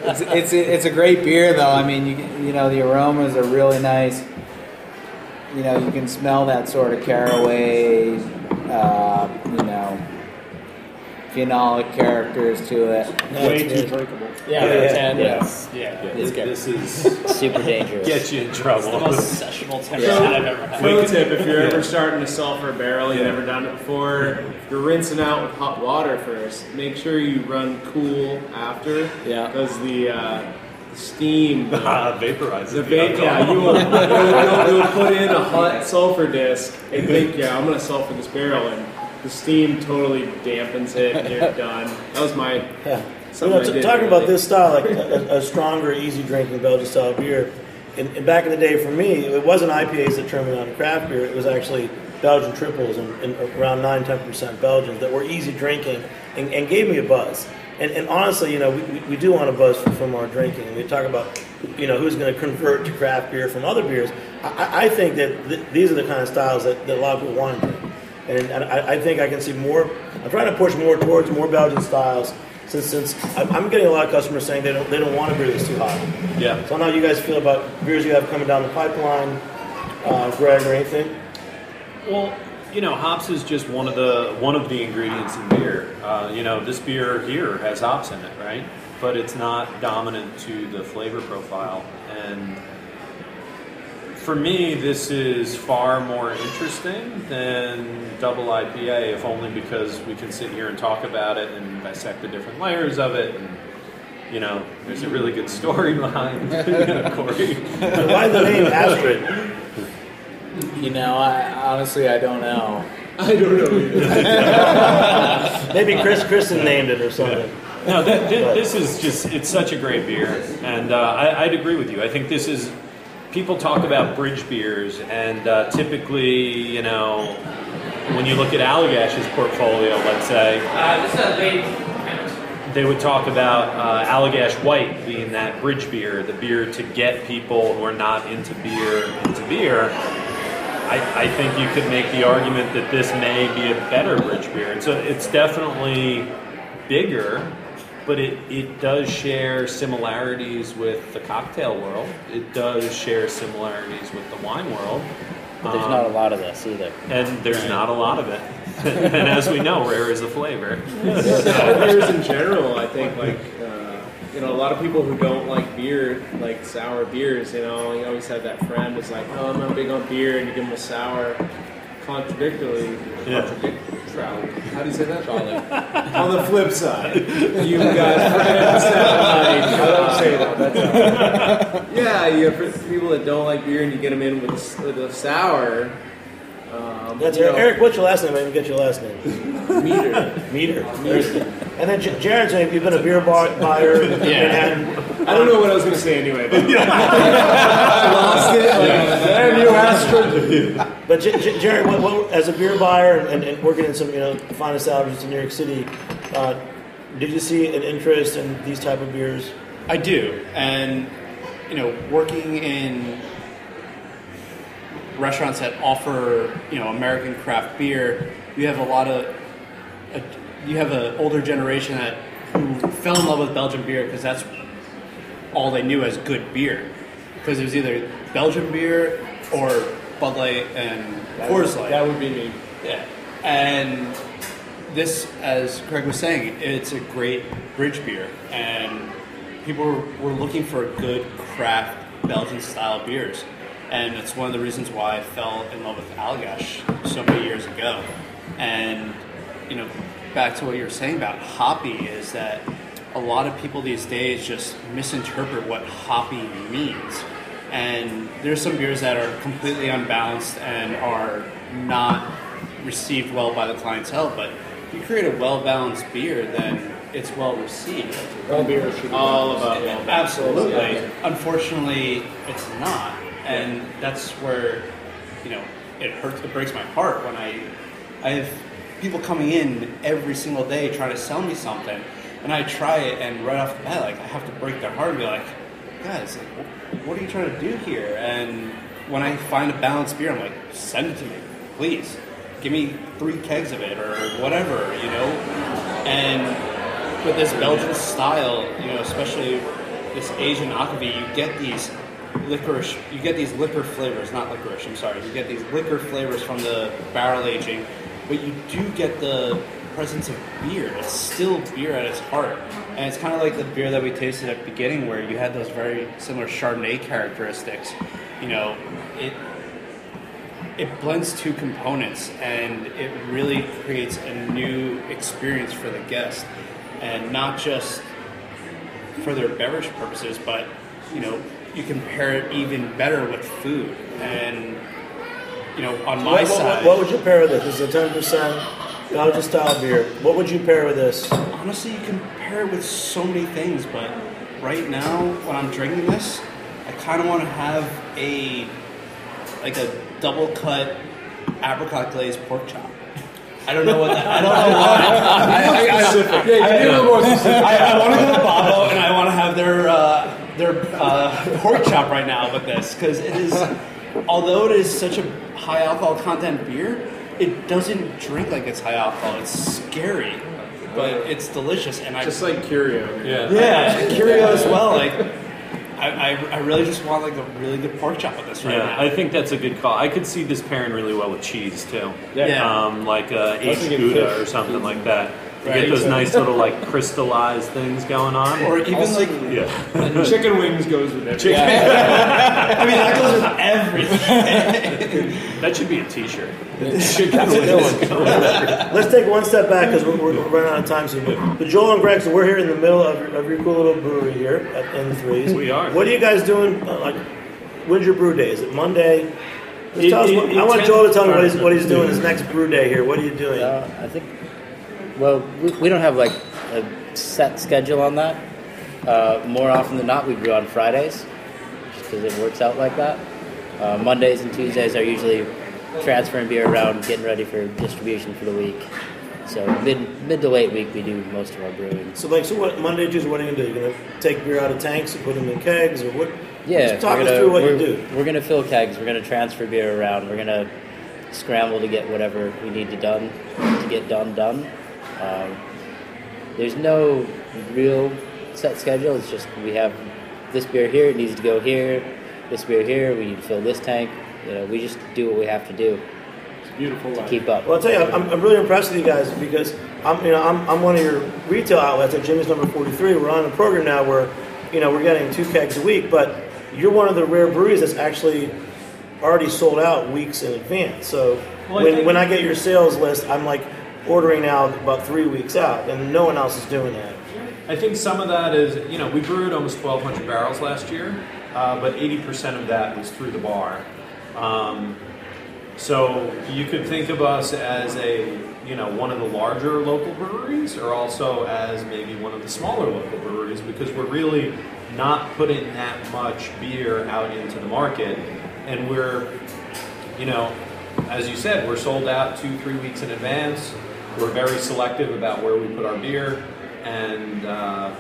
it's it's a, it's a great beer though. I mean, you you know the aromas are really nice. You know, you can smell that sort of caraway, uh, you know, phenolic characters to it. Way too drinkable. Yeah, Yeah, yeah, ten. yes. Yeah, This, this is *laughs* Super dangerous. get you in The trouble. most sessionable *laughs* 10% I've ever had. Pro tip: If you're ever starting to sulfur a barrel, you've never done it before, if you're rinsing out with hot water first. Make sure you run cool after. Yeah. Because the, uh, steam. the- *laughs* Ah, vaporizes. The the vape, yeah, alcohol. you will, you'll, you'll put in a hot sulfur disc and think, yeah, I'm gonna sulfur this barrel, and the steam totally dampens it, and you're *laughs* done. That was my Yeah. You know, t- talking about this style, like a, a stronger, easy drinking Belgian style beer. And, in back in the day, for me, it wasn't IPAs that turned me on to craft beer. It was actually Belgian triples and, and around 9 10 percent Belgians that were easy drinking and, and gave me a buzz. And, and honestly, you know, we, we- do want a buzz from, our drinking. And we talk about, you know, who's going to convert to craft beer from other beers. I- I, I think that th- these are the kind of styles that, that a lot of people want to drink. And, and I, I think I can see more. I'm trying to push more towards more Belgian styles. Since, since I'm I'm getting a lot of customers saying they don't they don't want a beer that's too hot. Yeah. So I don't know how you guys feel about beers you have coming down the pipeline, uh, Greg or anything. Well, you know, hops is just one of the one of the ingredients in beer. Uh, you know, this beer here has hops in it, right? But it's not dominant to the flavor profile. And for me, this is far more interesting than double IPA, if only because we can sit here and talk about it and dissect the different layers of it. And you know, there's a really good story *laughs* behind you *laughs* know, Corey. So why the name Astrid? You know, I honestly I don't know. I don't know. *laughs* Maybe Chris Kristen named it or something. No, th- th- this is just, it's such a great beer. And uh, I, I'd agree with you. I think this is, people talk about bridge beers, and uh, typically, you know, when you look at Allagash's portfolio, let's say, they would talk about uh, Allagash White being that bridge beer, the beer to get people who are not into beer into beer. I, I think you could make the argument that this may be a better bridge beer. It's a, it's definitely bigger, but it, it does share similarities with the cocktail world. It does share similarities with the wine world. But there's Um, not a lot of this either. and there's not a lot of it. *laughs* and as we know, rare is a flavor. beers in general, I think like uh, you know a lot of people who don't like beer, like sour beers. You know, you always have that friend who's like, "Oh, I'm not big on beer," and you give them a sour. Contradictorily, Yeah. Contradictorily. How do you say that? *laughs* on the flip side, you've got friends that like. I don't say that. That's *laughs* yeah, you have people that don't like beer, and you get them in with a, s- with a sour. Um, That's you Eric. know, Eric, what's your last name? I didn't get your last name. *laughs* meter. Meter. And then J- Jared, so you've been a beer bar buyer in Manhattan. I don't know what I was going to say anyway. But I lost it. And you asked for But J- J- Jared, what, what, as a beer buyer and, and working in some you know fine establishments in New York City, uh, did you see an interest in these type of beers? I do, and you know, working in restaurants that offer you know American craft beer, you have a lot of a, you have an older generation that who fell in love with Belgian beer because that's all they knew as good beer. Because it was either Belgian beer or Bud Light and Coors Light. That would be me. Yeah. And this, as Craig was saying, it's a great bridge beer. And people were, were looking for good craft Belgian style beers. And it's one of the reasons why I fell in love with Allagash so many years ago. And, you know, back to what you were saying about hoppy is that a lot of people these days just misinterpret what hoppy means. And there's some beers that are completely unbalanced and are not received well by the clientele. But if you create a well balanced beer, then it's well received. All beer should be all about well Absolutely. Unfortunately, it's not, and that's where you know it hurts. It breaks my heart when I I have people coming in every single day trying to sell me something, and I try it, and right off the bat, like I have to break their heart and be like, guys, what are you trying to do here? And when I find a balanced beer, I'm like, send it to me, please. Give me three kegs of it or whatever, you know. And with this Belgian style, you know, especially this Asian akvavit, you get these licorice, you get these liquor flavors, not licorice, I'm sorry, you get these liquor flavors from the barrel aging, but you do get the presence of beer. It's still beer at its heart. And it's kind of like the beer that we tasted at the beginning where you had those very similar Chardonnay characteristics. You know, it it blends two components and it really creates a new experience for the guest and not just for their beverage purposes but you know you can pair it even better with food and you know on my What, side what would you pair with is a ten percent Belgian style beer. What would you pair with this? honestly you can pair it with so many things but right now when i'm drinking this i kind of want to have a like a double cut apricot glazed pork chop I don't know what that. I don't know why. *laughs* I, I, I, Yeah, you do more specific. I, I want to go to Babbo and I want to have their uh, their uh, pork chop right now with this because it is, although it is such a high alcohol content beer, it doesn't drink like it's high alcohol. It's scary, but it's delicious and I Just like Curio. Yeah. yeah Curio as well. Like I, I, I really just want like a really good pork chop with this right Yeah, now. I think that's a good call. I could see this pairing really well with cheese too. Yeah. Um, like uh, aged Gouda fish. or something like that. You Right. get those nice little like crystallized things going on. or even like yeah. Chicken wings goes with everything. *laughs* I mean that goes with everything. That should be a T-shirt. Let's take one step back because we're, we're running out of time soon. But, but Joel and Greg, so we're here in the middle of your, of your cool little brewery here at N Threes. We are. What are you guys doing? Uh, like, when's your brew day? Is it Monday? Just It- tell us it- what, it I want Joel to tell me what he's, what he's doing his next brew day here. What are you doing? Uh, I think. Well, we, we don't have like a set schedule on that. Uh, more often than not, we brew on Fridays, just because it works out like that. Uh, Mondays and Tuesdays are usually transferring beer around, getting ready for distribution for the week. So mid mid to late week, we do most of our brewing. So like, so what? Monday, Tuesday, what are you gonna do? You're gonna take beer out of tanks and put them in kegs, or what? Yeah, Just talk we're us through what you do. We're gonna fill kegs. We're gonna transfer beer around. We're gonna scramble to get whatever we need to done to get done done. Um, there's no real set schedule. It's just we have this beer here. It needs to go here. This beer here. We need to fill this tank. You know, we just do what we have to do It's Beautiful to line. keep up. Well, I'll tell you, I'm, I'm really impressed with you guys because I'm, you know, I'm, I'm one of your retail outlets at Jimmy's Number 43. We're on a program now where, you know, we're getting two kegs a week, but you're one of the rare breweries that's actually already sold out weeks in advance. So Well, when, think- when I get your sales list, I'm like ordering now about three weeks out, and no one else is doing that. I think some of that is, you know, we brewed almost 1,200 barrels last year, uh, but 80% of that was through the bar. Um, so you could think of us as a, you know, one of the larger local breweries, or also as maybe one of the smaller local breweries, because we're really not putting that much beer out into the market, and we're, you know, as you said, we're sold out two, three weeks in advance. We're very selective about where we put our beer, and uh,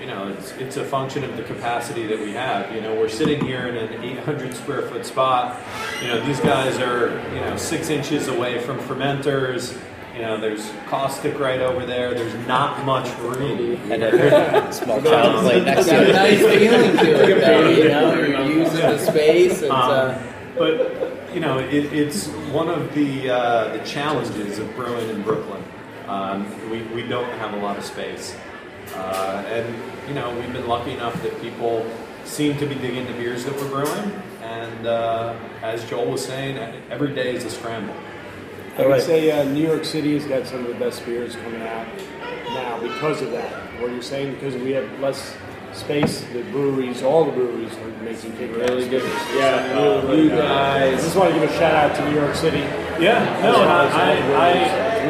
you know, it's it's a function of the capacity that we have. You know, we're sitting here in an 800 square foot spot. You know, these guys are you know six inches away from fermenters. You know, there's caustic right over there. There's not much room. And a small child playing *laughs* next It's got a to it. nice feeling to it, though. You know, you're using the space. It's, uh, Um, but you know, it, it's one of the uh, the challenges of brewing in Brooklyn. Um, we, we don't have a lot of space, uh, and you know, we've been lucky enough that people seem to be digging the beers that we're brewing. And uh, as Joel was saying, every day is a scramble. I would right. say uh, New York City has got some of the best beers coming out now because of that. What you're saying, because we have less space, the breweries, all the breweries are making kick really good. Yeah, Uh, you good. I just want to give a shout out to New York City. Yeah, no, I, I,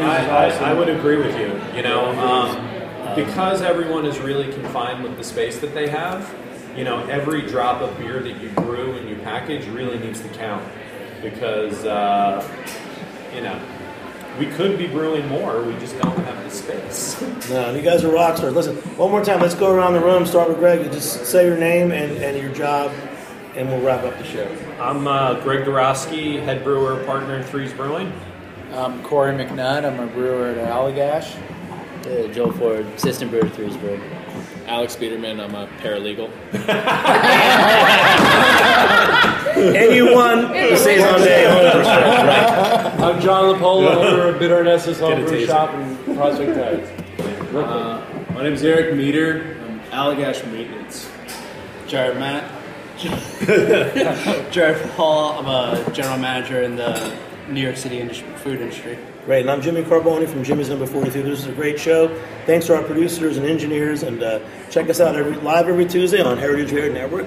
I, I, I would agree with you. You know, um, because everyone is really confined with the space that they have. You know, every drop of beer that you brew and you package really needs to count because uh, you know we could be brewing more. We just don't have the space. *laughs* No, you guys are rock stars. Listen, one more time, let's go around the room. Start with Greg. You Just say your name and, and your job, and we'll wrap up the show. I'm uh, Greg Doroski, head brewer, partner in Threes Brewing. I'm Corey McNutt. I'm a brewer at Allagash. Uh, Joel Ford, assistant brewer at Threes Brewing. Alex Biederman, I'm a paralegal. *laughs* *laughs* And you won the Saison Day home percent, right? I'm John LaPolla, owner of Bitter and Esters Get Homebrew. Shop in Prospect Heights. Uh, my name is Eric Meter. I'm Allagash Maintenance. Jared Matt. *laughs* Jared Paul. I'm a general manager in the New York City industry, food industry. Great, and I'm Jimmy Carbone from Jimmy's Number 43. This is a great show. Thanks to our producers and engineers, and uh, check us out every live every Tuesday on Heritage Radio Network.